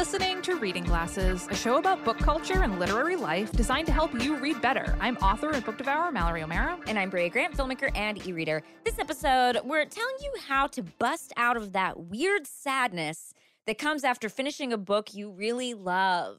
listening to Reading Glasses, a show about book culture and literary life designed to help you read better. I'm author and book devourer Mallory O'Meara. And I'm Brea Grant, filmmaker and e reader. This episode, we're telling you how to bust out of that weird sadness that comes after finishing a book you really love.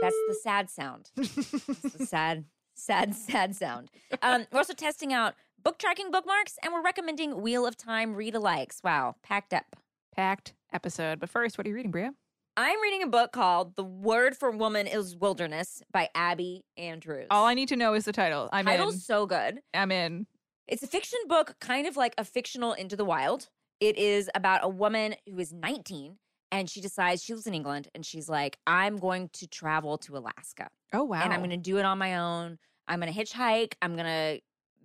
That's the sad sound. The sad, sad, sad sound. Um, we're also testing out book tracking bookmarks and we're recommending Wheel of Time read alikes. Wow, packed up. Packed episode. But first, what are you reading, Brea? I'm reading a book called The Word for Woman is Wilderness by Abi Andrews. All I need to know is the title. I'm Title's in. so good. I'm in. It's a fiction book, kind of like a fictional Into the Wild. It is about a woman who is 19 and she decides she lives in England and she's like, I'm going to travel to Alaska Oh wow. and I'm going to do it on my own. I'm going to hitchhike. I'm going to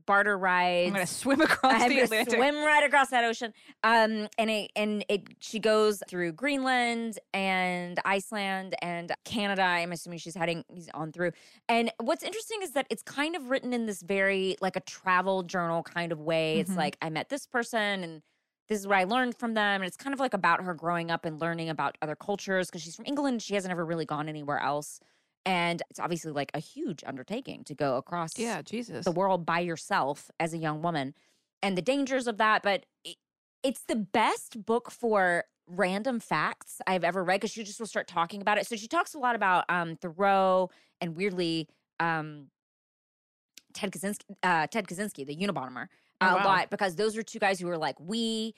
barter rides. I'm gonna swim across I'm the Atlantic. swim right across that ocean. Um, and it and it she goes through Greenland and Iceland and Canada. I'm assuming she's heading he's on through. And what's interesting is that it's kind of written in this very like a travel journal kind of way. It's Mhm. like I met this person and this is what I learned from them. And it's kind of like about her growing up and learning about other cultures because she's from England. She hasn't ever really gone anywhere else. And it's obviously like a huge undertaking to go across Yeah, Jesus. the world by yourself as a young woman and the dangers of that. But it, it's the best book for random facts I've ever read because she just will start talking about it. So she talks a lot about um, Thoreau and weirdly um, Ted Kaczynski, uh, Ted Kaczynski, the Unabomber, Oh, a wow. lot because those are two guys who were like, we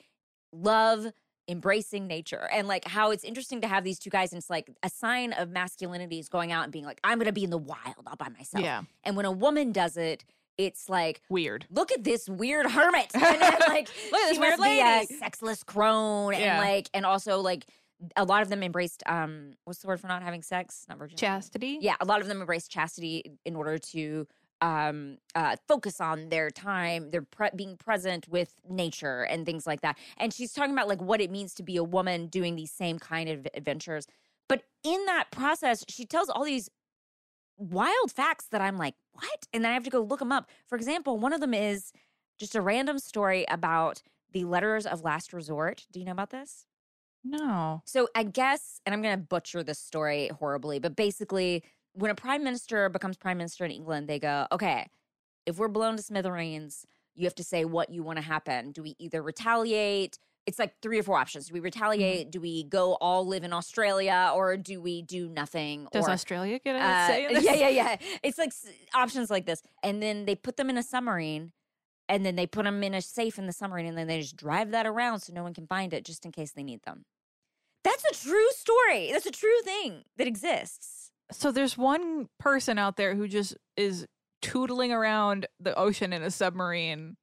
love embracing nature and like how it's interesting to have these two guys and it's like a sign of masculinity is going out and being like i'm gonna be in the wild all by myself yeah, and when a woman does it, it's like, weird. look at this weird hermit. And then, like, Look at this weird lady. sexless crone. Yeah. And like, and also like, a lot of them embraced, um, what's the word for not having sex? Not virginity. Chastity. Yeah, a lot of them embraced chastity in order to um uh focus on their time their pre- being present with nature and things like that. And she's talking about like what it means to be a woman doing these same kind of adventures but in that process she tells all these wild facts that i'm like what? And then i have to go look them up. For example one of them is just a random story about the letters of last resort. Do you know about this? No. so I guess, and I'm going to butcher this story horribly, but basically, when a prime minister becomes prime minister in England, they go, okay, if we're blown to smithereens, you have to say what you want to happen. Do we either retaliate? It's like three or four options. Do we retaliate? Do we go all live in Australia, or do we do nothing? Does or Australia get a uh, say in yeah, yeah, yeah. It's like s- options like this, and then they put them in a submarine, and then they put them in a safe in the submarine, and then they just drive that around so no one can find it, just in case they need them. That's a true story. That's a true thing that exists. So there's one person out there who just is tootling around the ocean in a submarine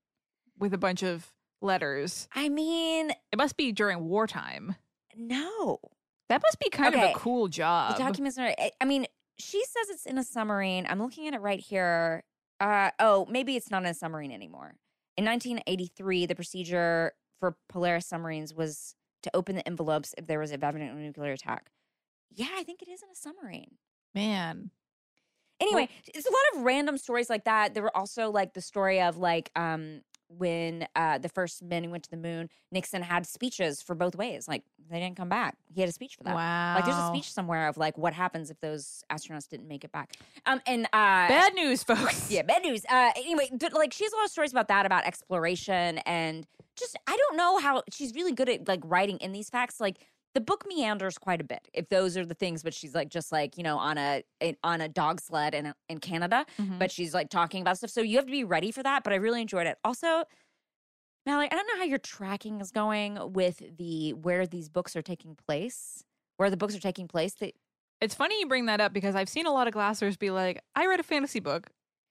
with a bunch of letters. I mean, It must be during wartime. no. That must be kind of a cool job. The documents are. I- mean, she says it's in a submarine. I'm looking at it right here. Uh, oh, maybe it's not in a submarine anymore. In 1983, the procedure for Polaris submarines was to open the envelopes if there was a nuclear attack. Yeah, I think it is in a submarine. Man. Anyway, it's a lot of random stories like that. There were also like the story of like um when uh the first men who went to the moon, Nixon had speeches for both ways. Like they didn't come back. He had a speech for that. Wow. Like there's a speech somewhere of like what happens if those astronauts didn't make it back. Um and uh Bad news, folks. yeah, bad news. Uh anyway, but like she has a lot of stories about that, about exploration and just I don't know how she's really good at like writing in these facts. Like the book meanders quite a bit if those are the things, but she's like just like, you know, on a on a dog sled in in Canada Mhm. but she's like talking about stuff. So you have to be ready for that. But I really enjoyed it. Also, Mallory, I don't know how your tracking is going with the where these books are taking place, where the books are taking place. That It's funny you bring that up because I've seen a lot of glassers be like, I read a fantasy book.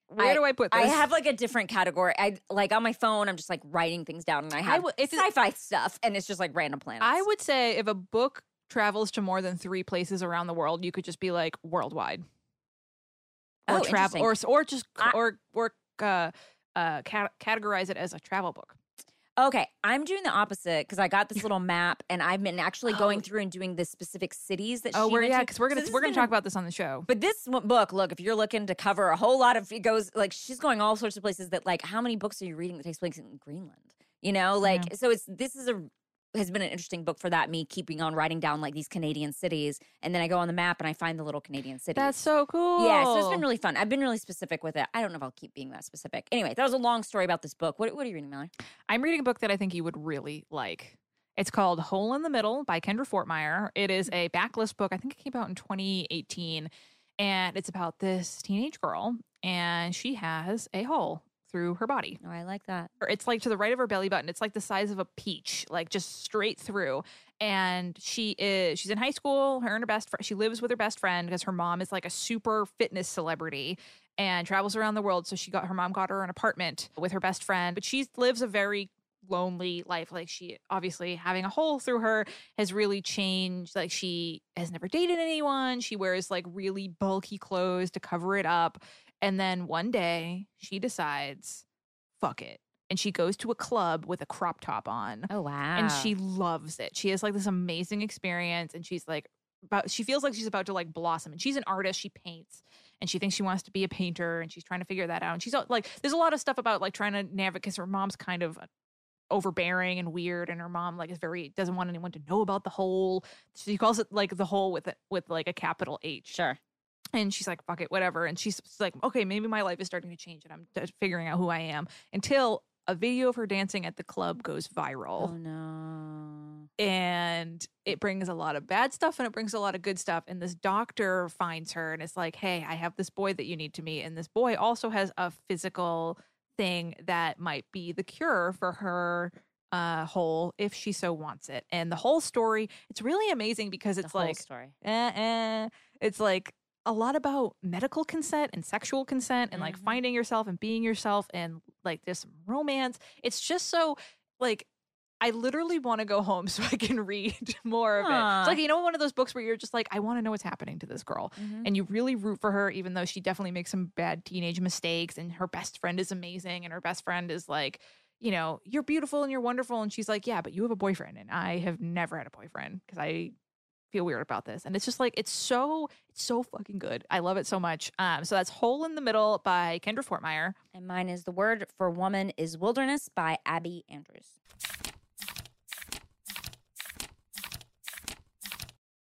Where I- do I put this? I have like a different category. I like on my phone. I'm just like writing things down, and I have would- if it- sci-fi stuff, and it's just like random planets. I would say if a book travels to more than three places around the world, you could just be like worldwide. Or Oh, travel, or or just I- or or uh, uh, ca- categorize it as a travel book. Okay, I'm doing the opposite because I got this little map, and I've been actually going Oh. through and doing the specific cities that Oh, she we're went yeah, because we're gonna this we're gonna talk about this on the show. But this book, look, if you're looking to cover a whole lot of, it goes like she's going all sorts of places that like, how many books are you reading that takes place in Greenland? You know, like, so it's this is a has been an interesting book for that. Me keeping on writing down like these Canadian cities, and then I go on the map and I find the little Canadian cities. That's so cool. yeah, so it's been really fun. I've been really specific with it. I don't know if I'll keep being that specific. Anyway, that was a long story about this book. What, what are you reading, Mallory? I'm reading a book that I think you would really like. It's called Hole in the Middle by Kendra Fortmeyer. It is a backlist book. I think it came out in 2018. And it's about this teenage girl, and she has a hole through her body. Oh, I like that. Or It's like to the right of her belly button. It's like the size of a peach, like just straight through. And she is she's in high school. Her and her best friend. She lives with her best friend because her mom is like a super fitness celebrity and travels around the world. So she got her mom got her an apartment with her best friend, but she lives a very lonely life. Like she obviously having a hole through her has really changed. Like she has never dated anyone. She wears like really bulky clothes to cover it up. And then one day she decides, fuck it. And she goes to a club with a crop top on. Oh wow. And she loves it. She has like this amazing experience and she's like about she feels like she's about to like blossom. And she's an artist, she paints and she thinks she wants to be a painter and she's trying to figure that out. And she's like there's a lot of stuff about like trying to navigate because her mom's kind of overbearing and weird and her mom like is very doesn't want anyone to know about the hole she calls it like the hole with it with like a capital h sure. And she's like fuck it whatever and she's like okay maybe my life is starting to change and i'm figuring out who i am until a video of her dancing at the club goes viral Oh no. and it brings a lot of bad stuff and it brings a lot of good stuff and this doctor finds her and it's like hey i have this boy that you need to meet and this boy also has a physical thing that might be the cure for her uh hole if she so wants it and the whole story it's really amazing because it's whole like story. eh, eh. it's like a lot about medical consent and sexual consent and like Mhm. finding yourself and being yourself and like this romance it's just so like I literally want to go home so I can read more of it. It's like you know one of those books where you're just like I want to know what's happening to this girl Mhm. and you really root for her even though she definitely makes some bad teenage mistakes and her best friend is amazing and her best friend is like you know you're beautiful and you're wonderful and she's like yeah but you have a boyfriend and I have never had a boyfriend because I feel weird about this and it's just like it's so it's so fucking good I love it so much um so that's Hole in the Middle by Kendra Fortmeyer And mine is The Word for Woman is Wilderness by Abi Andrews.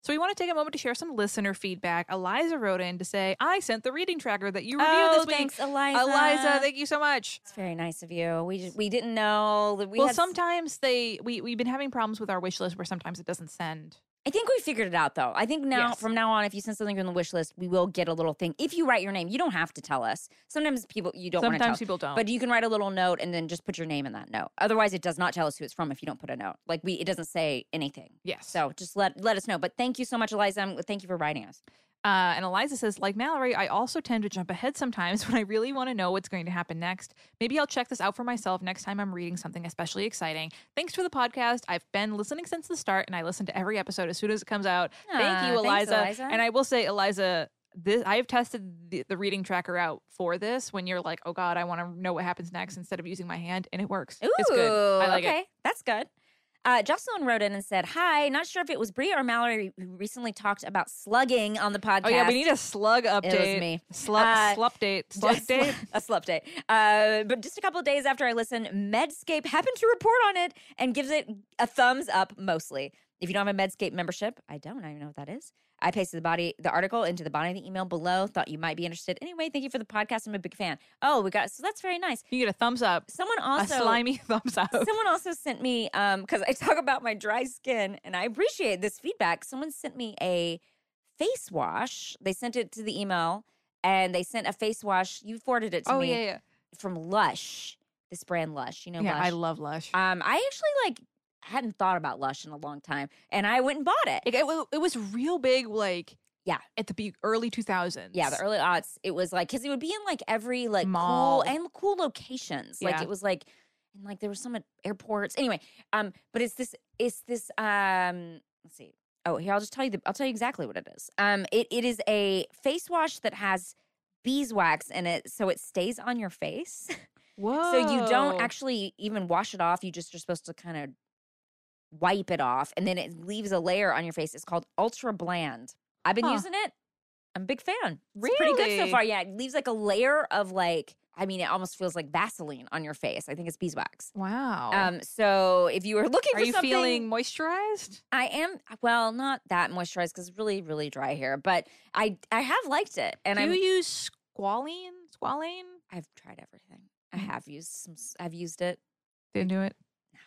So we want to take a moment to share some listener feedback. Eliza wrote in to say, I sent the reading tracker that you reviewed oh, this week. thanks, Eliza. Eliza, thank you so much. It's very nice of you. We just, we didn't know. that We well, had s- sometimes they we we've been having problems with our wish list where sometimes it doesn't send. I think we figured it out though. I think now Yes. from now on, if you send something from the wish list, we will get a little thing. If you write your name, you don't have to tell us. Sometimes people you don't want to tell. Sometimes people don't. But you can write a little note and then just put your name in that note. Otherwise, it does not tell us who it's from if you don't put a note. Like we, it doesn't say anything. yes. So just let let us know. But thank you so much, Eliza. Thank you for writing us. Uh, and Eliza says, like Mallory, I also tend to jump ahead sometimes when I really want to know what's going to happen next. Maybe I'll check this out for myself next time I'm reading something especially exciting. Thanks for the podcast. I've been listening since the start, and I listen to every episode as soon as it comes out. Thank you, thanks, Eliza. Eliza. And I will say, Eliza, this I have tested the, the reading tracker out for this. When you're like, oh God, I want to know what happens next instead of using my hand, and it works. Ooh, it's good. I like okay, it. that's good. Uh, Jocelyn wrote in and said, "Hi, not sure if it was Brie or Mallory who recently talked about slugging on the podcast. Oh yeah, we need a slug update. It was me. Slug, Uh, slup date. Slug date. a slup date. Uh, but just a couple of days after I listened, Medscape happened to report on it and gives it a thumbs up mostly. If you don't have a Medscape membership, I don't. I don't even know what that is. I pasted the body the article into the body of the email below. Thought you might be interested. Anyway, thank you for the podcast. I'm a big fan. Oh, we got so that's very nice. You get a thumbs up. Someone a also slimy thumbs up. Someone also sent me um because I talk about my dry skin and I appreciate this feedback. Someone sent me a face wash. They sent it to the email and they sent a face wash. You forwarded it to oh me yeah, yeah. from Lush. This brand Lush, you know yeah, Lush. I love Lush. um I actually like hadn't thought about Lush in a long time and I went and bought it. It, it, it was real big, like Yeah. at the be- early 2000s. yeah, the early aughts, it was like because it would be in like every like Mall. cool and cool locations. Like it was like and like there was some at airports. Anyway, um, but it's this it's this um let's see. Oh, here I'll just tell you the I'll tell you exactly what it is. Um it, it is a face wash that has beeswax in it so it stays on your face. Whoa. So you don't actually even wash it off. You just are supposed to kind of wipe it off, and then it leaves a layer on your face. It's called Ultra Bland. I've been Huh. using it. I'm a big fan. It's pretty good so far. Yeah, it leaves like a layer of like I mean, it almost feels like Vaseline on your face. I think it's beeswax. Wow. Um, so if you were looking Are for you feeling moisturized? I am well, not that moisturized because it's really, really dry here, but I I have liked it, and you use squalene? Squalene? I've tried everything. I Mm. have used some. I've used it. Didn't do it. No,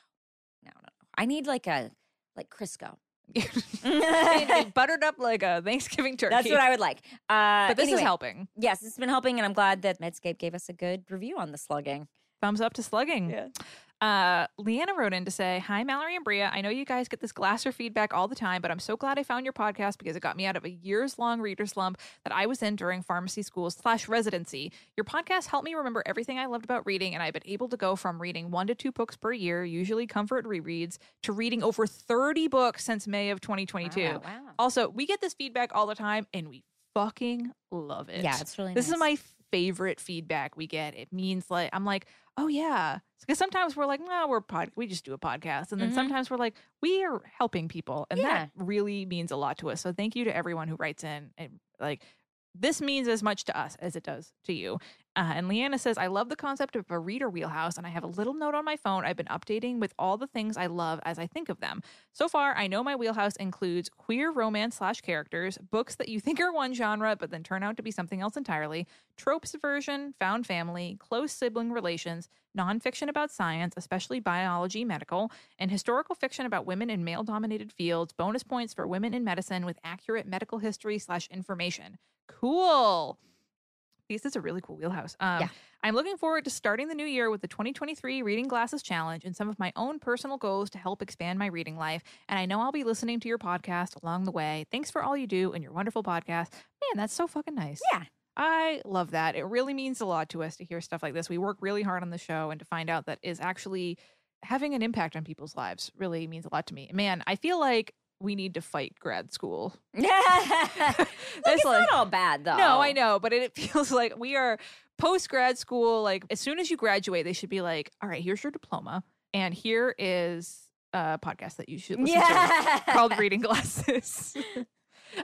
no, no. I need like a like Crisco. It buttered up like a Thanksgiving turkey. That's what I would like. Uh, But this anyway, is helping. Yes, it's been helping, and I'm glad that Medscape gave us a good review on the slugging. Thumbs up to slugging. Uh, Leanna wrote in to say, Hi, Mallory and Brea. I know you guys get this Glasser feedback all the time, but I'm so glad I found your podcast because it got me out of a years long reader slump that I was in during pharmacy school slash residency. Your podcast helped me remember everything I loved about reading, and I've been able to go from reading one to two books per year, usually comfort rereads, to reading over 30 books since May of 2022. Wow. wow. Also, we get this feedback all the time, and we fucking love it. Yeah, it's really This is my favorite feedback we get. It means like I'm like, oh yeah, because sometimes we're like, no, we're pod, we just do a podcast, and then Mhm. sometimes we're like, we are helping people, and Yeah. that really means a lot to us. So thank you to everyone who writes in, and like. This means as much to us as it does to you. Uh, and Leanna says, I love the concept of a reader wheelhouse, and I have a little note on my phone I've been updating with all the things I love as I think of them. So far, I know my wheelhouse includes queer romance slash characters, books that you think are one genre but then turn out to be something else entirely, tropes version, found family, close sibling relations, nonfiction about science, especially biology, medical, and historical fiction about women in male dominated fields, bonus points for women in medicine with accurate medical history slash information. Cool. This is a really cool wheelhouse. Um, Yeah. I'm looking forward to starting the new year with the 2023 Reading Glasses Challenge and some of my own personal goals to help expand my reading life. And I know I'll be listening to your podcast along the way. Thanks for all you do and your wonderful podcast. Man, that's so fucking nice. Yeah. I love that. It really means a lot to us to hear stuff like this. We work really hard on the show and to find out that is actually having an impact on people's lives really means a lot to me. Man, I feel like we need to fight grad school. Look, it's like- not all bad though. No, I know, but it, it feels like we are post grad school. Like as soon as you graduate, they should be like, "All right, here's your diploma, and here is a podcast that you should listen to called Reading Glasses."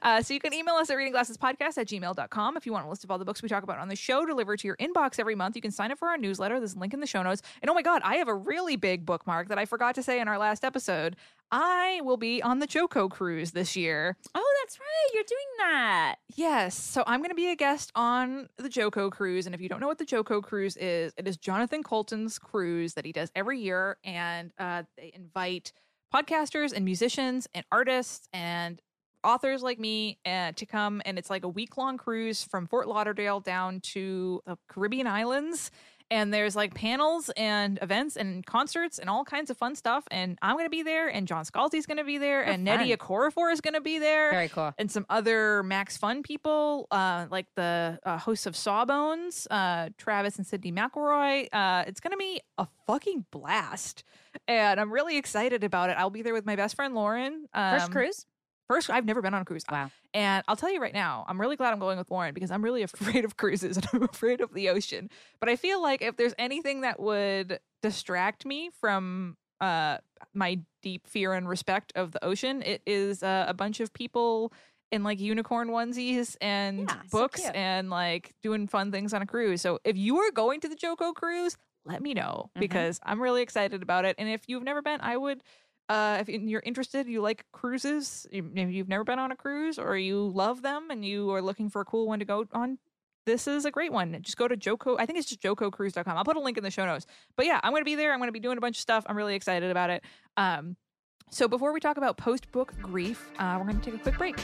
Uh, so you can email us at readingglassespodcast at gmail.com if you want a list of all the books we talk about on the show delivered to your inbox every month. You can sign up for our newsletter. There's a link in the show notes. And oh my God, I have a really big bookmark that I forgot to say in our last episode. I will be on the JoCo cruise this year. Oh, that's right. You're doing that. Yes. So I'm going to be a guest on the JoCo cruise. And if you don't know what the JoCo cruise is, it is Jonathan Coulton's cruise that he does every year. And uh, they invite podcasters and musicians and artists and authors like me uh, to come. And it's like a week long cruise from Fort Lauderdale down to the Caribbean islands. And there's like panels and events and concerts and all kinds of fun stuff. And I'm going to be there, and John Scalzi's going to be there, Oh, and Nnedi. Okorafor is going to be there Very cool. and some other Max Fun people, uh, like the uh, hosts of Sawbones, uh, Travis and Sydnee McElroy. Uh, it's gonna be a fucking blast, and I'm really excited about it. I'll be there with my best friend Lauren. Um, First cruise? First, I've never been on a cruise. Wow. And I'll tell you right now, I'm really glad I'm going with Lauren because I'm really afraid of cruises and I'm afraid of the ocean. But I feel like if there's anything that would distract me from uh, my deep fear and respect of the ocean, it is uh, a bunch of people in like unicorn onesies and Yeah, books cute. and like doing fun things on a cruise. So if you are going to the JoCo cruise, let me know Mhm. because I'm really excited about it. And if you've never been, I would uh, if you're interested, you like cruises, maybe you've never been on a cruise or you love them and you are looking for a cool one to go on, this is a great one. Just go to JoCo. I think it's just jococruise.com. I'll put a link in the show notes. But yeah, I'm going to be there. I'm going to be doing a bunch of stuff. I'm really excited about it. Um, so before we talk about post book grief, uh, we're going to take a quick break.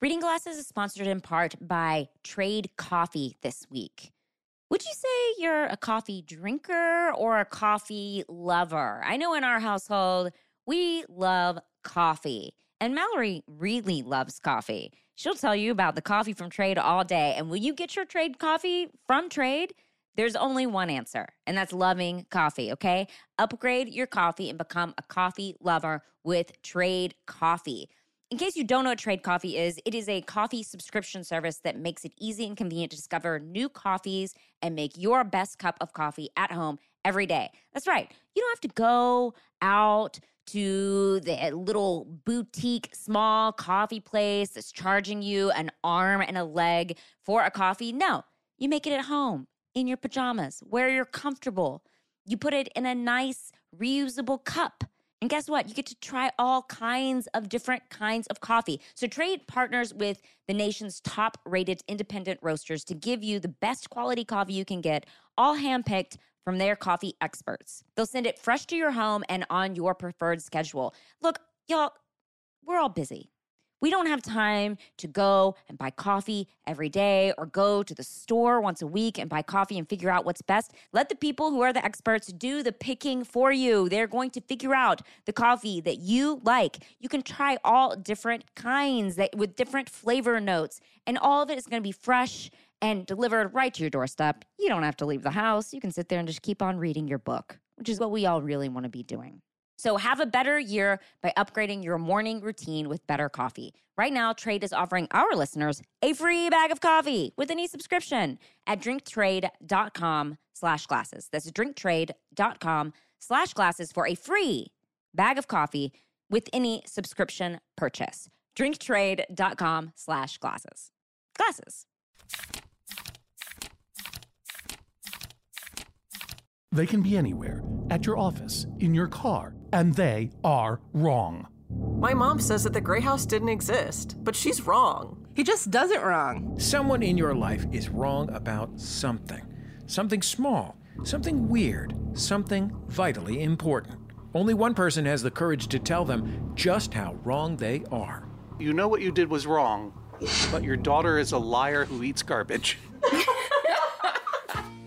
Reading Glasses is sponsored in part by Trade Coffee this week. Would you say you're a coffee drinker or a coffee lover? I know in our household, we love coffee. And Mallory really loves coffee. She'll tell you about the coffee from Trade all day. And when you get your Trade coffee from Trade, there's only one answer, and that's loving coffee, okay? Upgrade your coffee and become a coffee lover with Trade Coffee. In case you don't know what Trade Coffee is, it is a coffee subscription service that makes it easy and convenient to discover new coffees and make your best cup of coffee at home every day. That's right. You don't have to go out to the eh, little boutique small coffee place that's charging you an arm and a leg for a coffee. No, you make it at home in your pajamas where you're comfortable. You put it in a nice reusable cup. And guess what? You get to try all kinds of different kinds of coffee. So, Trade partners with the nation's top rated independent roasters to give you the best quality coffee you can get, all handpicked from their coffee experts. They'll send it fresh to your home and on your preferred schedule. Look, y'all, we're all busy. We don't have time to go and buy coffee every day or go to the store once a week and buy coffee and figure out what's best. Let the people who are the experts do the picking for you. They're going to figure out the coffee that you like. You can try all different kinds that with different flavor notes, and all of it is going to be fresh and delivered right to your doorstep. You don't have to leave the house. You can sit there and just keep on reading your book, which is what we all really want to be doing. So have a better year by upgrading your morning routine with better coffee. Right now, Trade is offering our listeners a free bag of coffee with any subscription at drinktrade.com slash glasses. That's drinktrade.com slash glasses for a free bag of coffee with any subscription purchase. drinktrade.com slash glasses. Glasses. They can be anywhere, at your office, in your car, and they are wrong. My mom says that the Grey House didn't exist, but she's wrong. He just does it wrong. Someone in your life is wrong about something. Something small, something weird, something vitally important. Only one person has the courage to tell them just how wrong they are. You know what you did was wrong, but your daughter is a liar who eats garbage.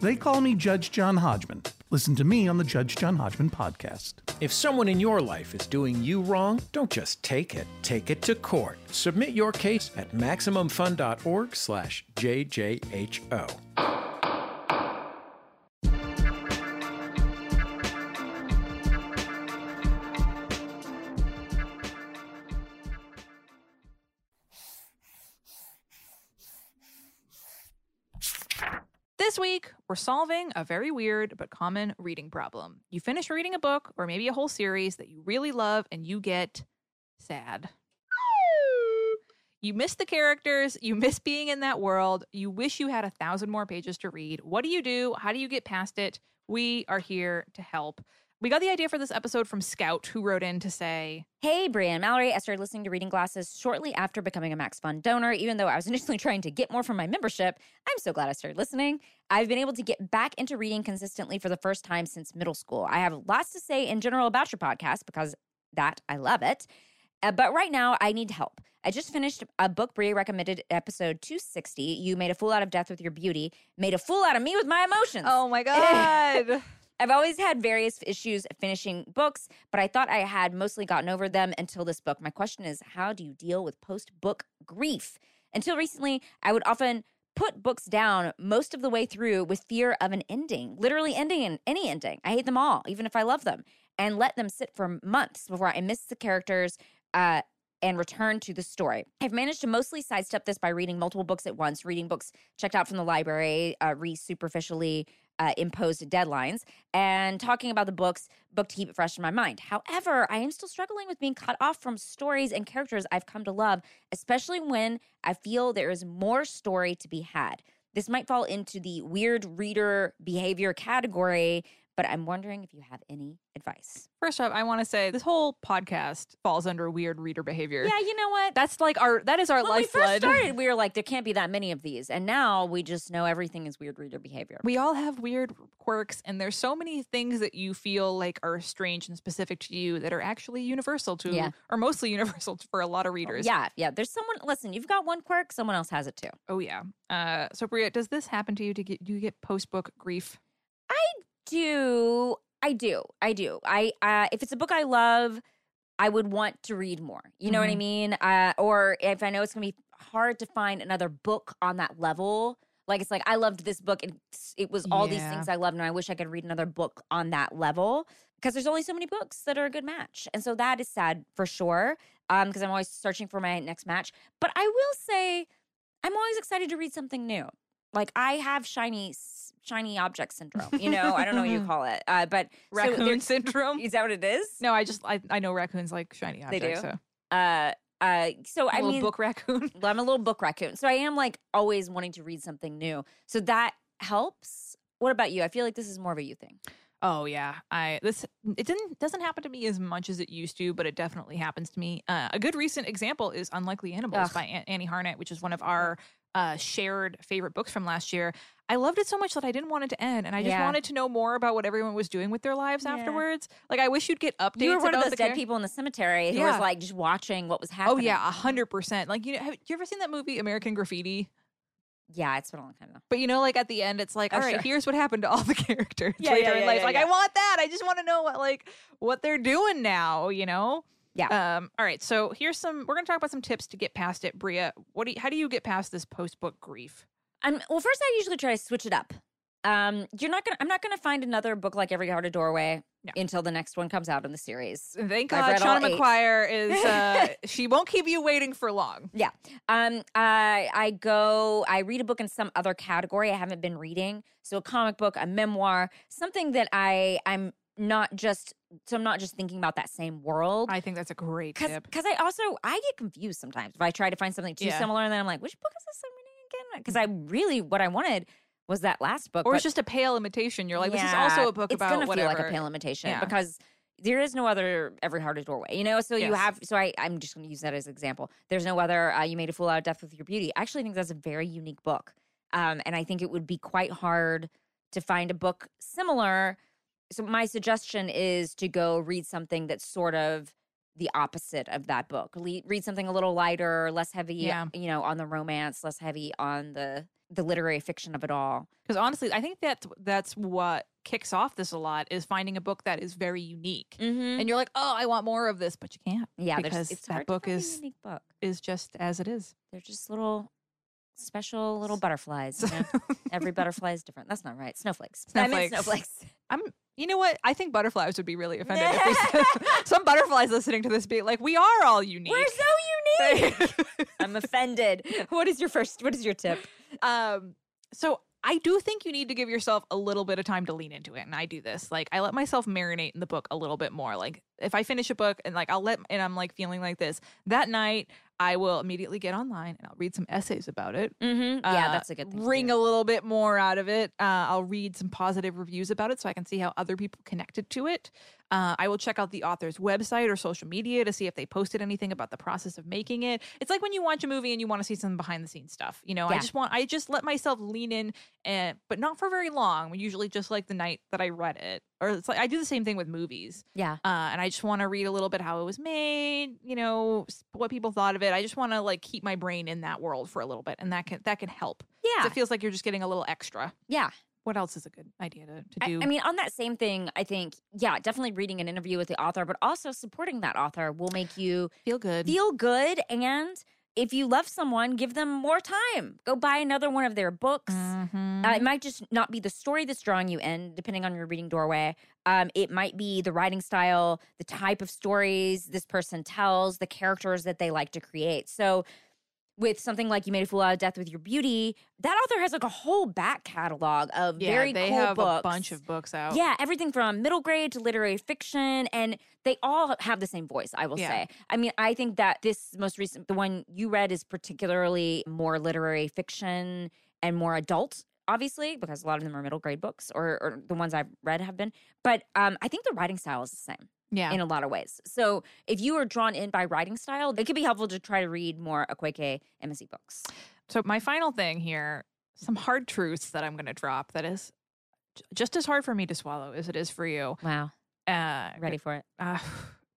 They call me Judge John Hodgman. Listen to me on the Judge John Hodgman podcast. If someone in your life is doing you wrong, don't just take it, take it to court. Submit your case at MaximumFun.org slash JJHO. This week, we're solving a very weird but common reading problem. You finish reading a book or maybe a whole series that you really love and you get sad. You miss the characters, you miss being in that world, you wish you had a thousand more pages to read. What do you do? How do you get past it? We are here to help. We got the idea for this episode from Scout, who wrote in to say, Hey, Brian Mallory. I started listening to Reading Glasses shortly after becoming a Max Fun donor. Even though I was initially trying to get more from my membership, I'm so glad I started listening. I've been able to get back into reading consistently for the first time since middle school. I have lots to say in general about your podcast because that I love it. Uh, but right now, I need help. I just finished a book Bria recommended, episode 260. You made a fool out of death with your beauty, made a fool out of me with my emotions. Oh my God. I've always had various issues finishing books, but I thought I had mostly gotten over them until this book. My question is how do you deal with post book grief? Until recently, I would often put books down most of the way through with fear of an ending, literally ending in any ending. I hate them all, even if I love them, and let them sit for months before I miss the characters. Uh, and return to the story. I've managed to mostly sidestep this by reading multiple books at once, reading books checked out from the library, uh, read superficially uh, imposed deadlines, and talking about the books, book to keep it fresh in my mind. However, I am still struggling with being cut off from stories and characters I've come to love, especially when I feel there is more story to be had. This might fall into the weird reader behavior category, but I'm wondering if you have any advice. First off, I want to say this whole podcast falls under weird reader behavior. Yeah, you know what? That's like our that is our when we lifeblood. first started, we were like, there can't be that many of these, and now we just know everything is weird reader behavior. we all have weird quirks and there's so many things that you feel like are strange and specific to you that are actually universal to Yeah. or mostly universal for a lot of readers. Yeah, yeah. There's someone. Listen, you've got one quirk, someone else has it too. Oh yeah. Uh so Brea, does this happen to you to get do you get post book grief? Do I do I do I uh, if it's a book I love, I would want to read more. You know what I Mhm. mean? Uh, or if I know it's gonna be hard to find another book on that level. Like it's like I loved this book and it was all these things I loved, and I wish I could read another book on that level because there's only so many books that are a good match, and so that is sad for sure. Um, because I'm always searching for my next match. But I will say, I'm always excited to read something new. Like I have shiny, shiny object syndrome. You know, I don't know what you call it, uh, but Raccoon there- syndrome. Is that what it is? No, I just I, I know raccoons like shiny objects. They do? So Uh, uh, so I little mean, book raccoon. I'm a little book raccoon. So I am like always wanting to read something new. So that helps. What about you? I feel like this is more of a you thing. Oh yeah, I this it didn't doesn't happen to me as much as it used to, but it definitely happens to me. Uh, a good recent example is Unlikely Animals Ugh. by An- Annie Hartnett, which is one of our uh, shared favorite books from last year. I loved it so much that I didn't want it to end, and I just Yeah. wanted to know more about what everyone was doing with their lives Yeah. afterwards. Like I wish you'd get updates. You were one of those dead people in the cemetery who Yeah. was like just watching what was happening. Oh yeah, a hundred percent. Like you know, have you ever seen that movie American Graffiti? Yeah, it's been a long time though. But you know, like at the end, it's like, Oh, all right, sure. here's what happened to all the characters Yeah, later yeah, in life. like. I want that. I just want to know what like what they're doing now. You know? Yeah. Um. All right. So here's some. We're gonna talk about some tips to get past it, Brea. What do you, How do you get past this post book grief? Um, well, first I usually try to switch it up. Um, you're not gonna. I'm not gonna find another book like Every Heart a Doorway No. until the next one comes out in the series. Thank I've God, Seanan eight. McGuire is. Uh, she won't keep you waiting for long. Yeah. Um. I I go. I read a book in some other category I haven't been reading. So a comic book, a memoir, something that I I'm not just. So I'm not just thinking about that same world. I think that's a great Because tip. because I also I get confused sometimes if I try to find something too Yeah. similar and then I'm like, which book is this I'm reading again? Because I really what I wanted was that last book. Or but- it's just a pale imitation. You're like, this is also a book it's about gonna whatever. feel like a pale imitation Yeah. because there is no other every heart is doorway you know so you have so I, i'm just going to use that as an example there's no other uh, you made a fool out of death with your beauty i actually think that's a very unique book um, and i think it would be quite hard to find a book similar so my suggestion is to go read something that's sort of the opposite of that book Le- read something a little lighter less heavy Yeah. you know on the romance less heavy on the the literary fiction of it all Because honestly, I think that's that's what kicks off this a lot is finding a book that is very unique. mm-hmm. And you're like, oh, I want more of this, but you can't. yeah because it's that book is- unique book Is just as it is. They're just little special little butterflies. You know? Every butterfly is different. That's not right. Snowflakes. I meant Snowflakes. snowflakes. I'm. You know what? I think butterflies would be really offended if we some butterflies listening to this be like, we are all unique. We're so unique. I'm offended. What is your first? What is your tip? um. So I do think you need to give yourself a little bit of time to lean into it, and I do this. Like I let myself marinate in the book a little bit more. Like if I finish a book and like I'll let and I'm like feeling like this that night, I will immediately get online and I'll read some essays about it. Mm-hmm. Yeah, uh, that's a good thing. to Wring a little bit more out of it. Uh, I'll read some positive reviews about it so I can see how other people connected to it. Uh, I will check out the author's website or social media to see if they posted anything about the process of making it. It's like when you watch a movie and you want to see some behind the scenes stuff. You know, I just want I just let myself lean in, and but not for very long. Usually, just like the night that I read it, or it's like I do the same thing with movies. Yeah. Uh, and I just want to read a little bit how it was made, you know, what people thought of it. I just want to like keep my brain in that world for a little bit, and that can that can help. Yeah. It feels like you're just getting a little extra. Yeah. What else is a good idea to, to do? I mean, on that same thing, I think, yeah, definitely reading an interview with the author, but also supporting that author will make you feel good. feel good. And if you love someone, give them more time. Go buy another one of their books. Mhm. Uh, it might just not be the story that's drawing you in, depending on your reading doorway. Um, it might be the writing style, the type of stories this person tells, the characters that they like to create. So, with something like You Made a Fool Out of Death with Your Beauty, that author has like a whole back catalog of yeah, very they cool have books. a bunch of books out. Yeah, everything from middle grade to literary fiction, and they all have the same voice, I will Yeah. say. I mean, I think that this most recent, the one you read, is particularly more literary fiction and more adult, obviously, because a lot of them are middle grade books, or, or the ones I've read have been. But um, I think the writing style is the same yeah. in a lot of ways. So if you are drawn in by writing style, it could be helpful to try to read more Akwaeke Emezi books. So my final thing here, some hard truths that I'm going to drop. That is just as hard for me to swallow as it is for you. Wow. Uh, Ready for it? uh,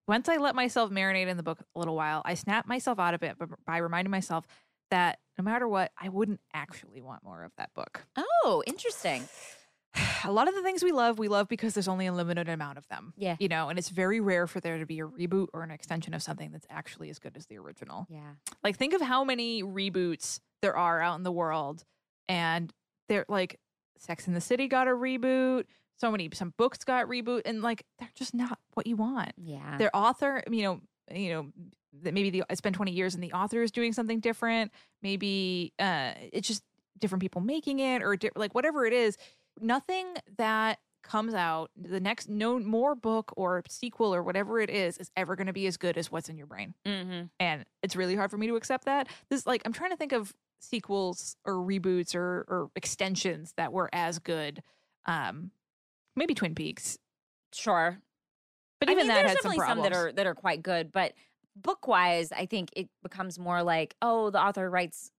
once I let myself marinate in the book a little while, I snapped myself out of it by reminding myself that no matter what, I wouldn't actually want more of that book. Oh, interesting. A lot of the things we love, we love because there's only a limited amount of them. Yeah. You know, and it's very rare for there to be a reboot or an extension of something that's actually as good as the original. Yeah. Like, think of how many reboots there are out in the world, and they're like Sex in the City got a reboot. So many, some books got reboot, and like they're just not what you want. Yeah. Their author, you know, you know, that maybe the it's been twenty years and the author is doing something different. Maybe uh, it's just different people making it, or di- like whatever it is. Nothing that comes out the next no more book or sequel or whatever it is is ever going to be as good as what's in your brain Mm-hmm. and it's really hard for me to accept that this like i'm trying to think of sequels or reboots or or extensions that were as good um maybe twin peaks Sure. but I even mean, that there's had some definitely some, problems that are that are quite good, but book wise, I think it becomes more like, oh, the author writes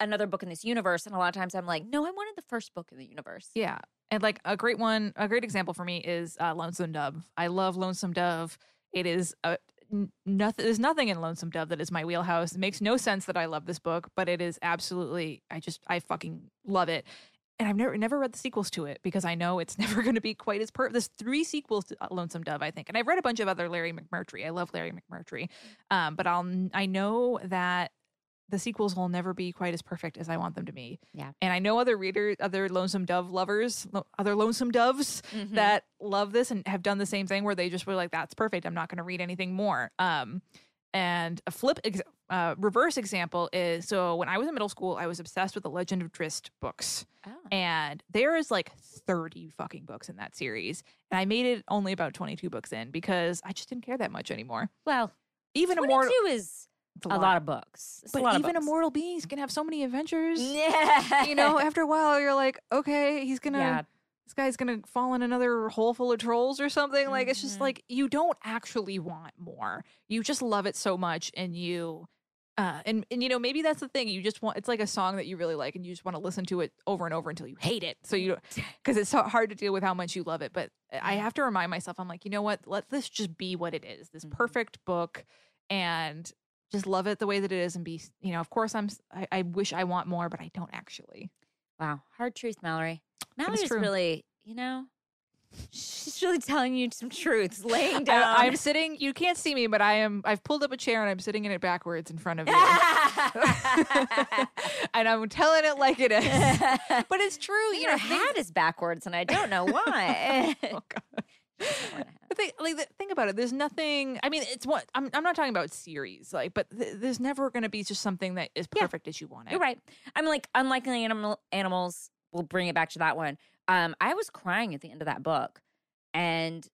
another book in this universe, and a lot of times I'm like, no, I wanted the first book in the universe. Yeah. And like a great one, a great example for me is uh, Lonesome Dove. I love Lonesome Dove. It is a n- nothing. There's nothing in Lonesome Dove that is my wheelhouse. It makes no sense that I love this book, but it is absolutely. I just I fucking love it. And I've never never read the sequels to it because I know it's never going to be quite as perfect. There's three sequels to uh, Lonesome Dove, I think, and I've read a bunch of other Larry McMurtry. I love Larry McMurtry, um, but I'll I know that the sequels will never be quite as perfect as I want them to be. Yeah. And I know other readers, other Lonesome Dove lovers, lo- other Lonesome Doves Mhm. that love this and have done the same thing where they just were like, "That's perfect. I'm not going to read anything more." Um, and a flip, ex- uh, reverse example is so when I was in middle school, I was obsessed with the Legend of Drizzt books, Oh. and there is like 30 fucking books in that series, and I made it only about 22 books in because I just didn't care that much anymore. Well, Even 22 Immortal, is a lot of books. It's but lot even. Immortal Beings can have so many adventures. Yeah. you know, after a while, you're like, okay, he's gonna, Yeah. this guy's gonna fall in another hole full of trolls or something. Like, it's just Mhm. like you don't actually want more. You just love it so much, and you, uh, and and you know, maybe that's the thing. You just want. It's like a song that you really like, and you just want to listen to it over and over until you hate it. So you, because it's so hard to deal with how much you love it. But I have to remind myself, I'm like, you know what? Let this just be what it is. This Mhm. perfect book, and just love it the way that it is, and be. You know, of course, I'm. I wish I want more, but I don't actually. Wow. Hard truth, Mallory. Mallory's really, you know, she's really telling you some truths, laying down. I, I'm sitting. You can't see me, but I am. I've pulled up a chair and I'm sitting in it backwards in front of you, and I'm telling it like it is. But it's true. You Your know, things- hat is backwards, and I don't know why. oh god. Like, th- think about it. There's nothing. I mean, it's what I'm. I'm not talking about series, like, but th- there's never going to be just something that is Yeah. perfect as you want it. You're right. I'm like unlikely animal animals. We'll bring it back to that one. Um, I was crying at the end of that book, and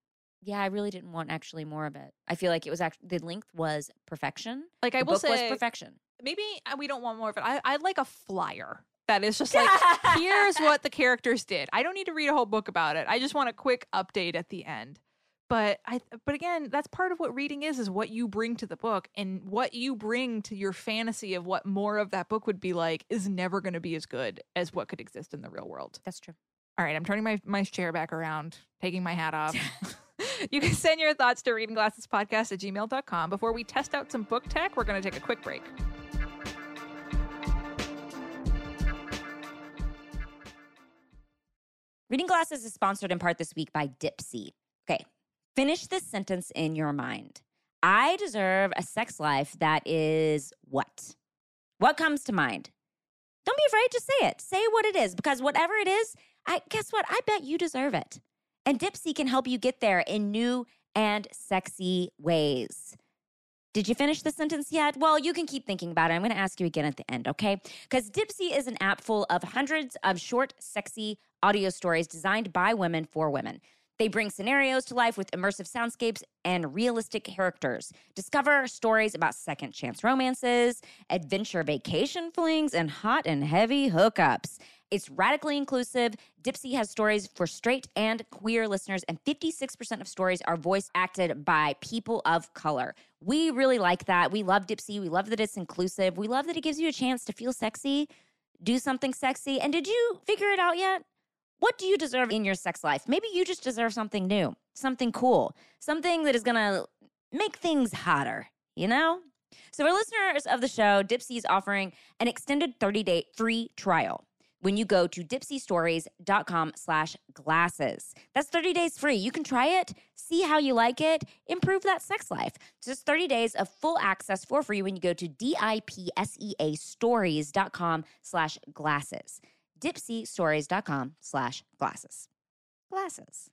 yeah, I really didn't want actually more of it. I feel like it was actually the length was perfection. Like I the will book was say, perfection. maybe uh, we don't want more of it. I I like a flyer that is just like here's what the characters did. I don't need to read a whole book about it. I just want a quick update at the end. But I but again, that's part of what reading is is what you bring to the book and what you bring to your fantasy of what more of that book would be like is never going to be as good as what could exist in the real world. That's true. All right, I'm turning my my chair back around, taking my hat off. you can send your thoughts to reading glasses podcast at gmail.com. Before we test out some book tech, we're going to take a quick break. Reading Glasses is sponsored in part this week by Dipsea. Okay, finish this sentence in your mind. I deserve a sex life that is what? What comes to mind? Don't be afraid to say it. Say what it is because whatever it is, I guess what? I bet you deserve it. And Dipsea can help you get there in new and sexy ways. Did you finish the sentence yet? Well, you can keep thinking about it. I'm going to ask you again at the end, okay? Because Dipsea is an app full of hundreds of short, sexy audio stories designed by women for women. They bring scenarios to life with immersive soundscapes and realistic characters. Discover stories about second chance romances, adventure vacation flings, and hot and heavy hookups. It's radically inclusive. Dipsea has stories for straight and queer listeners, and 56% of stories are voice acted by people of color. We really like that. We love Dipsea. We love that it's inclusive. We love that it gives you a chance to feel sexy, do something sexy. And did you figure it out yet? What do you deserve in your sex life? Maybe you just deserve something new, something cool, something that is gonna make things hotter, you know? So, for listeners of the show, Dipsea is offering an extended 30 day free trial when you go to dipseastories.com slash glasses. That's 30 days free. You can try it, see how you like it, improve that sex life. Just 30 days of full access for free when you go to D-I-P-S-E-A stories.com slash glasses. Dipseastories.com slash glasses. Glasses.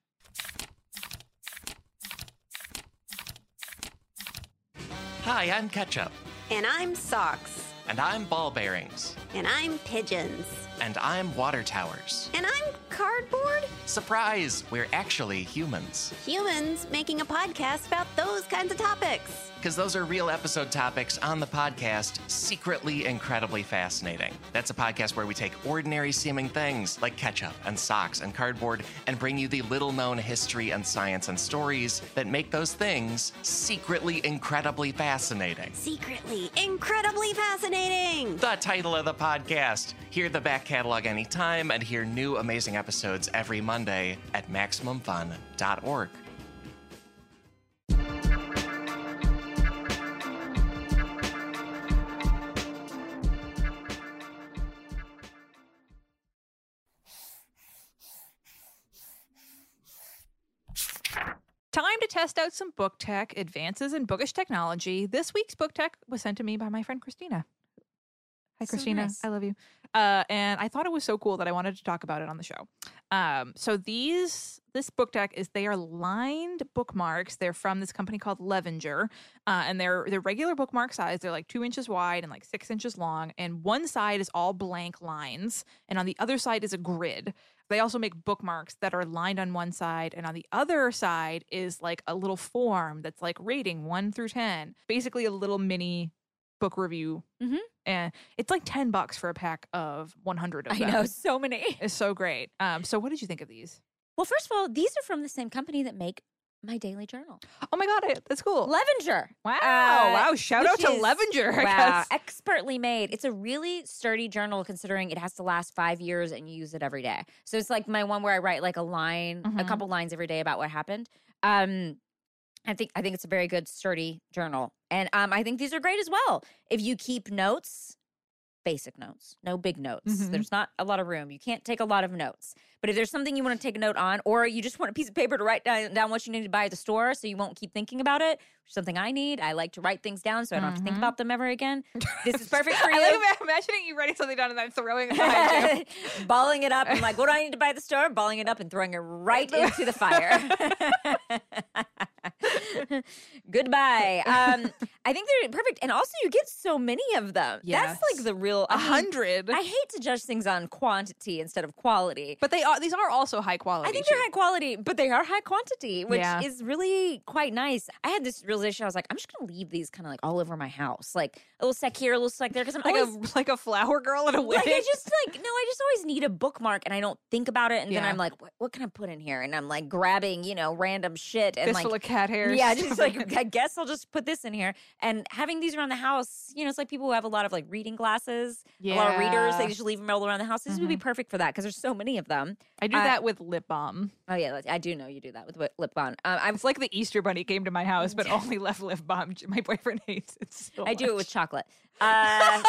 Hi, I'm Ketchup. And I'm Socks. And I'm ball bearings. And I'm pigeons. And I'm water towers. And I'm cardboard. Surprise! We're actually humans. Humans making a podcast about those kinds of topics. Because those are real episode topics on the podcast, secretly incredibly fascinating. That's a podcast where we take ordinary seeming things like ketchup and socks and cardboard and bring you the little known history and science and stories that make those things secretly incredibly fascinating. Secretly incredibly fascinating. The title of the podcast. Hear the back catalog anytime and hear new amazing episodes every Monday at MaximumFun.org. Time to test out some book tech advances in bookish technology. This week's book tech was sent to me by my friend Christina. Hi, So Christina. nice. I love you. Uh, and I thought it was so cool that I wanted to talk about it on the show. Um, so these this book deck is they are lined bookmarks. They're from this company called Levenger, uh, and they're they're regular bookmark size. They're like two inches wide and like six inches long. And one side is all blank lines, and on the other side is a grid. They also make bookmarks that are lined on one side, and on the other side is like a little form that's like rating one through 10. Basically, a little mini book review. Mhm. And it's like 10 bucks for a pack of 100 of I know so many. It's so great. Um, so, what did you think of these? Well, first of all, these are from the same company that make my daily journal, Oh my God, that's cool. Levenger. wow. Uh, wow. Shout out to is- Levenger. Wow, expertly made. It's a really sturdy journal considering it has to last five years and you use it every day. So it's like my one where I write like a line, a Mhm. couple lines every day about what happened. Um, I think I think it's a very good sturdy journal, and um, I think these are great as well. If you keep notes, basic notes, no big notes. Mhm. There's not a lot of room. You can't take a lot of notes. But if there's something you want to take a note on, or you just want a piece of paper to write down, down what you need to buy at the store so you won't keep thinking about it, which is something I need. I like to write things down so I don't have to think Mhm. about them ever again. This is perfect for you. I like imagining you writing something down and then throwing it behind you. balling it up. I'm like, what do I need to buy at the store? Balling it up and throwing it right into the fire. Goodbye. Um, I think they're perfect, and also you get so many of them. Yes. That's like the real. A hundred. I hate to judge things on quantity instead of quality. But they are these are also high quality. I think they're high quality, but they are high quantity, which Yeah. is really quite nice. I had this realization. I was like, I'm just gonna leave these kind of like all over my house, like a little sec here, a little sec there, because I'm like always a like a flower girl in a way. like. I just like no, I just always need a bookmark, and I don't think about it, and then I'm like, what, what can I put in here? And I'm like grabbing, you know, random shit, and fistful like. of cat hairs. Yeah, just like I guess I'll just put this in here. And having these around the house, you know, it's like people who have a lot of like reading glasses, a lot of readers. They Yeah. just leave them all around the house. This would be mm-hmm. perfect for that because there's so many of them. I do uh, that with lip balm. Oh yeah, I do know you do that with lip- balm. Um, I'm It's like the Easter bunny came to my house, but only left lip balm. My boyfriend hates it so I do it with chocolate. Uh,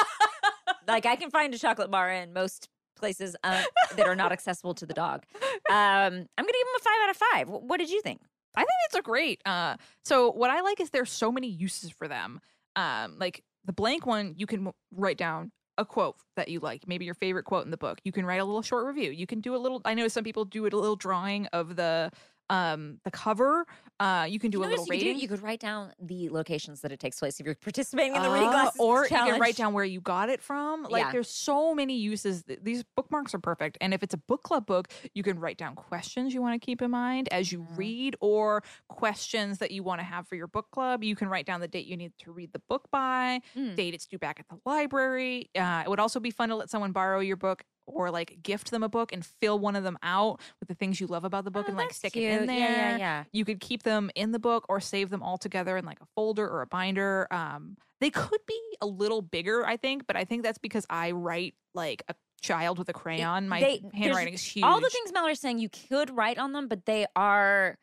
like I can find a chocolate bar in most places uh, that are not accessible to the dog. Um, I'm gonna give them a five out of five. Wh- What did you think? I think it's a great. Uh, so what I like is there's so many uses for them. Um, like the blank one, you can w- write down a quote that you like, maybe your favorite quote in the book. You can write a little short review. You can do a little. I know some people do a little drawing of the um the cover. Uh, you can do You a little you could rating. You could write down the locations that it takes place if you're participating in the reading Ah, glasses or you can challenge. write down where you got it from. Like Yeah. there's so many uses. These bookmarks are perfect. And if it's a book club book, you can write down questions you want to keep in mind as you Mm-hmm. read or questions that you want to have for your book club. You can write down the date you need to read the book by, Mm. date it's due back at the library. Uh, it would also be fun to let someone borrow your book or like gift them a book and fill one of them out with the things you love about the book Oh, and like stick it in there. Yeah, yeah, yeah. You could keep them in the book or save them all together in like a folder or a binder. Um, they could be a little bigger, I think, but I think that's because I write like a child with a crayon. My They- handwriting is huge. All the things Mallory's saying you could write on them, but they are.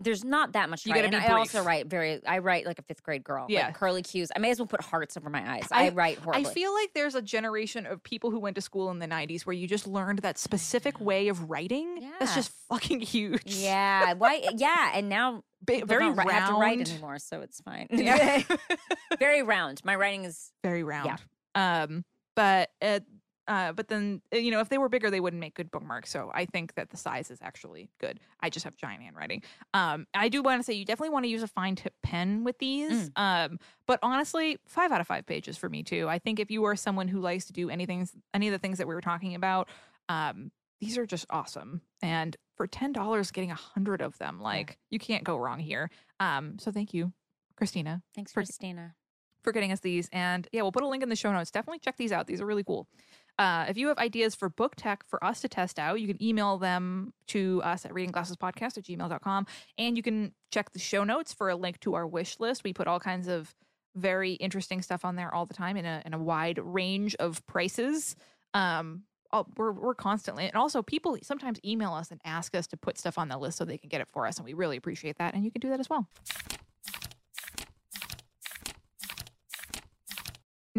There's not that much. You gotta be I also brief. write very. I write like a fifth grade girl. Yeah. like curly cues. I may as well put hearts over my eyes. I, I- write horribly. I feel like there's a generation of people who went to school in the 90s where you just learned that specific way of writing. Yeah. That's just fucking huge. Yeah, why? Yeah, and now people very don't ri- have to write anymore, so it's fine. Yeah. very round. My writing is very round. Yeah. Um, but uh, Uh, but then uh, you know, if they were bigger, they wouldn't make good bookmarks. So I think that the size is actually good. I just have giant handwriting. Um, I do want to say you definitely want to use a fine tip pen with these. Um, but honestly, five out of five pages for me too. I think if you are someone who likes to do anything, any of the things that we were talking about, um, these are just awesome. And for ten dollars, getting a hundred of them, like you can't go wrong here. Um, so thank you, Christina Thanks, For- Christina. for getting us these. And yeah, we'll put a link in the show notes. Definitely check these out. These are really cool. Uh, if you have ideas for book tech for us to test out, you can email them to us at readingglassespodcast at gmail.com. And you can check the show notes for a link to our wish list. We put all kinds of very interesting stuff on there all the time in a, in a wide range of prices. Um, all- we're, we're constantly, and also people sometimes email us and ask us to put stuff on the list so they can get it for us. And we really appreciate that. And you can do that as well.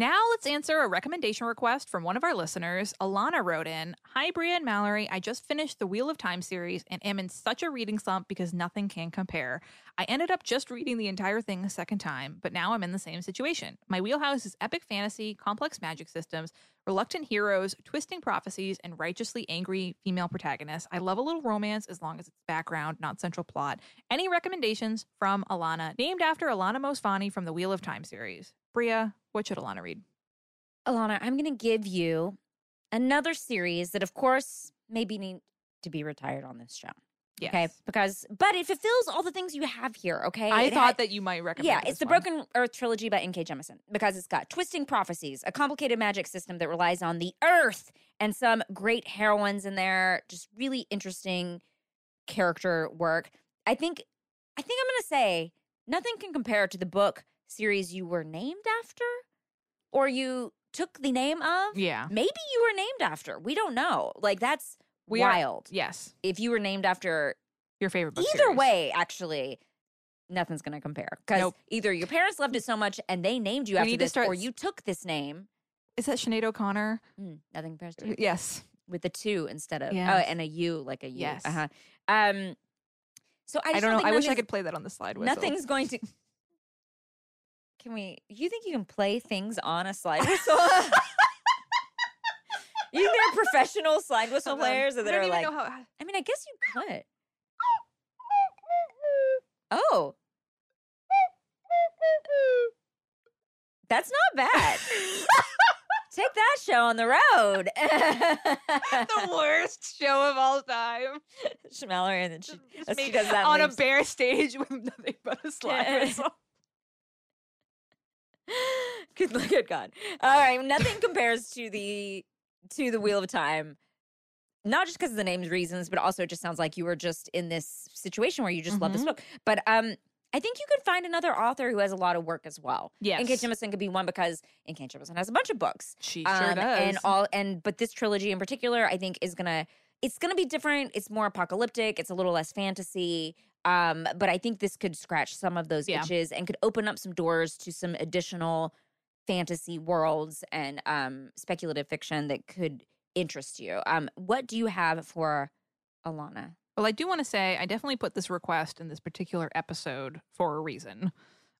Now let's answer a recommendation request from one of our listeners. Alana wrote in Hi, Brea and Mallory. I just finished the Wheel of Time series and am in such a reading slump because nothing can compare. I ended up just reading the entire thing a second time, but now I'm in the same situation. My wheelhouse is epic fantasy, complex magic systems, reluctant heroes, twisting prophecies, and righteously angry female protagonists. I love a little romance as long as it's background, not central plot. Any recommendations from Alana, named after Alana Mosvani from the Wheel of Time series? Brea, what should Alana read? Alana, I'm going to give you another series that, of course, maybe need to be retired on this show. Yes. Okay. Because, but it fulfills all the things you have here. Okay. I It thought had- that you might recommend. Yeah, it's the one. Broken Earth trilogy by N.K. Jemisin because it's got twisting prophecies, a complicated magic system that relies on the earth, and some great heroines in there. Just really interesting character work. I think, I think I'm going to say nothing can compare to the book series you were named after, or you took the name of. Yeah. Maybe you were named after. We don't know. Like that's We are- wild. Yes. If you were named after Your favorite book. either series. way, actually, nothing's going to compare because Nope. either your parents loved it so much and they named you We after this, start or you took this name. Is that Sinead O'Connor? Mm, nothing compares to you. Yes. with the two instead of oh, Yes. and a U like a U. Yes. Uh-huh. Um. So I, I, don't know. I wish I could play that on the slide whistle. Nothing's going to. Can we? You think you can play things on a slide whistle? you think they're professional slide whistle Hold players I that are like? how. I mean, I guess you could. Oh. That's not bad. Take that show on the road. the worst show of all time. Mallory and then she, she does that on a bare stage with nothing but a slide whistle. good, good God. All right, nothing compares to the to the Wheel of Time. Not just because of the name's reasons, but also it just sounds like you were just in this situation where you just love this Mhm. book. But um, I think you could find another author who has a lot of work as well. Yes. N.K. Jemisin could be one because N.K. Jemisin has a bunch of books. She sure Um, does. And all and but this trilogy in particular, I think is gonna it's gonna be different. It's more apocalyptic. It's a little less fantasy. Um, but I think this could scratch some of those Yeah. itches and could open up some doors to some additional fantasy worlds and um speculative fiction that could interest you. Um, what do you have for Alana? Well, I do want to say I definitely put this request in this particular episode for a reason.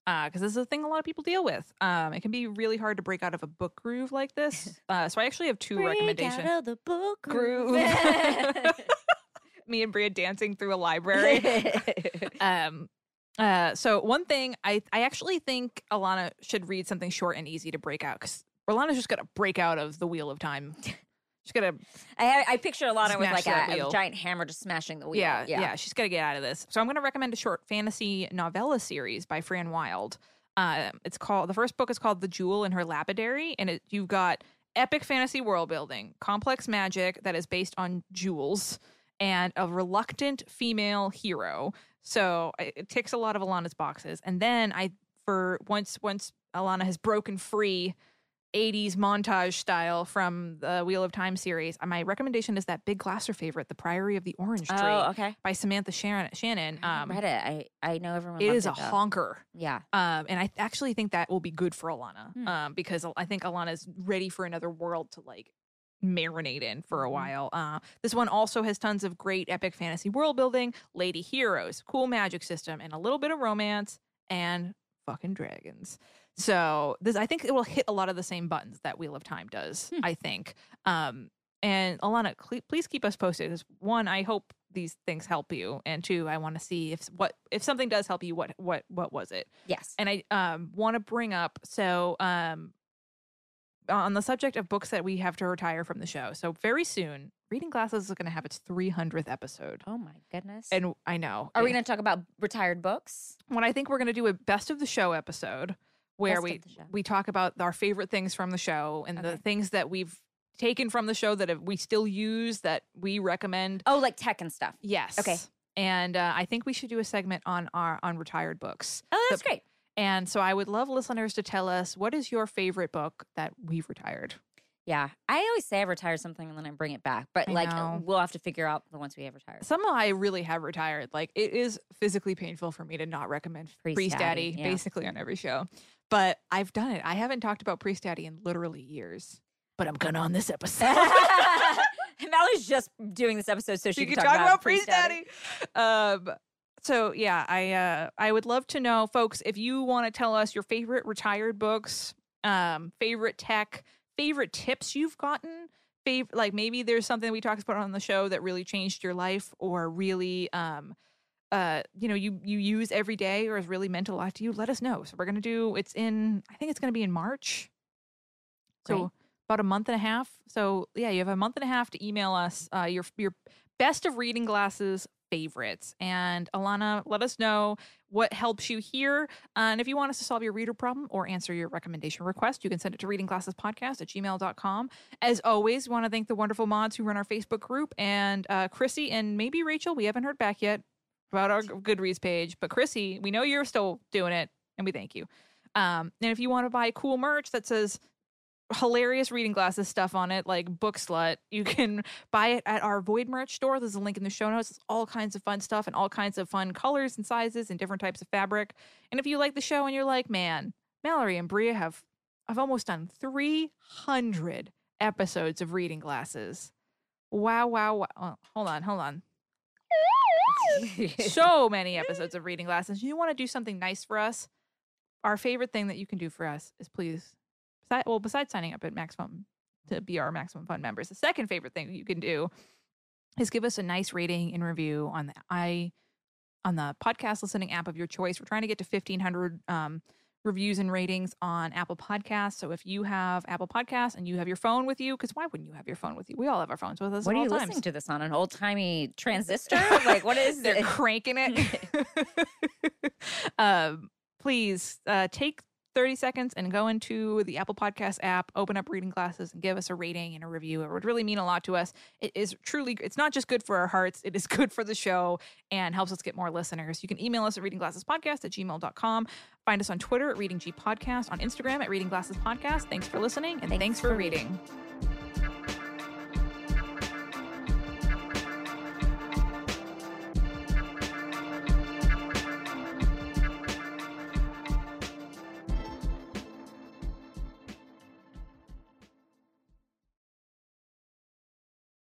Because this is a thing a lot of people deal with. Um, it can be really hard to break out of a book groove like this. Uh, so I actually have two recommendations. Out of the book Groove. Me and Brea dancing through a library. um, uh, so one thing I I actually think Alana should read something short and easy to break out because Alana's just gonna break out of the wheel of time. She's gonna I, I picture Alana with like a, a giant hammer just smashing the wheel. yeah, yeah she's got to get out of this. So I'm going to recommend a short fantasy novella series by Fran Wilde. Uh, it's called the first book is called The Jewel and Her Lapidary, and it, you've got epic fantasy world building, complex magic that is based on jewels, and a reluctant female hero. So it, ticks a lot of Alana's boxes. And then I, for once once Alana has broken free 80s montage style from the Wheel of Time series. uh, My recommendation is that Big Glasser favorite, The Priory of the Orange Tree Oh, okay. by Samantha Sharon- Shannon. I Um, read it. I I know everyone. it a though. honker. Yeah. Um, and I actually think that will be good for Alana Hmm. um, because I think Alana's ready for another world to like marinate in for a Mhm. while. Uh, this one also has tons of great epic fantasy world building, lady heroes, cool magic system, and a little bit of romance and fucking dragons. So this, I think, it will hit a lot of the same buttons that Wheel of Time does. Hmm. I think. Um, and Alana, cle- please keep us posted. Because one, I hope these things help you, and two, I want to see if what if something does help you. What what what was it? Yes. And I um want to bring up so um on the subject of books that we have to retire from the show. So very soon, Reading Glasses is going to have its 300th episode. oh my goodness. And I know. Are we going to talk about retired books? when I think we're going to do a best of the show episode where Best we of the show. we talk about our favorite things from the show and the things that we've taken from the show that we still use that we recommend. Oh, like tech and stuff. Yes. Okay. And uh, I think we should do a segment on our on retired books. Oh, that's The- great. And so I would love listeners to tell us what is your favorite book that we've retired. Yeah. I always say I retired something and then I bring it back, but I like know. we'll have to figure out the ones we have retired. Some I really have retired. Like it is physically painful for me to not recommend Priest Priest, Daddy, Daddy, yeah. basically on every show. But I've done it. I haven't talked about Priestdaddy in literally years. But I'm gonna on this episode. Mallory's just doing this episode so she, you can can talk, talk about Priestdaddy. Um so yeah, I uh I would love to know, folks, if you want to tell us your favorite retired books, um, favorite tech, favorite tips you've gotten, favorite like maybe there's something we talked about on the show that really changed your life or really um uh you know you you use every day or has really meant a lot to you let us know. So we're gonna do it's in i think it's gonna be in march. So Great. about a month and a half. So yeah you have a month and a half to email us uh your your best of reading glasses favorites and alana let us know what helps you here and if you want us to solve your reader problem or answer your recommendation request you can send it to readingglassespodcast at gmail.com as always we want to thank the wonderful mods who run our facebook group and uh, chrissy and maybe rachel we haven't heard back yet about our Goodreads page. But Chrissy, we know you're still doing it, and we thank you. Um, and if you want to buy cool merch that says hilarious reading glasses stuff on it, like Book Slut, you can buy it at our Void merch store. There's a link in the show notes. It's all kinds of fun stuff and all kinds of fun colors and sizes and different types of fabric. And if you like the show and you're like, man, Mallory and Brea have I've almost done 300 episodes of reading glasses. Wow, wow, wow. Oh, hold on, hold on so many episodes of reading glasses. You want to do something nice for us? Our favorite thing that you can do for us is please, well, besides signing up at Maximum to be our Maximum Fund members, the second favorite thing you can do is give us a nice rating and review on the i on the podcast listening app of your choice. We're trying to get to fifteen hundred um, reviews and ratings on Apple Podcasts. So if you have Apple Podcasts and you have your phone with you, because why wouldn't you have your phone with you? We all have our phones with us. What are all you times. listening to this on? An old timey transistor? like what is They're it? cranking it. um, please uh, take 30 seconds and go into the Apple Podcast app, open up Reading Glasses, and give us a rating and a review. It would really mean a lot to us. It is truly, it's not just good for our hearts, it is good for the show and helps us get more listeners. You can email us at readingglassespodcast at gmail.com. Find us on Twitter at Reading G Podcast, on Instagram at Reading Glasses Podcast. Thanks for listening and thanks, for reading.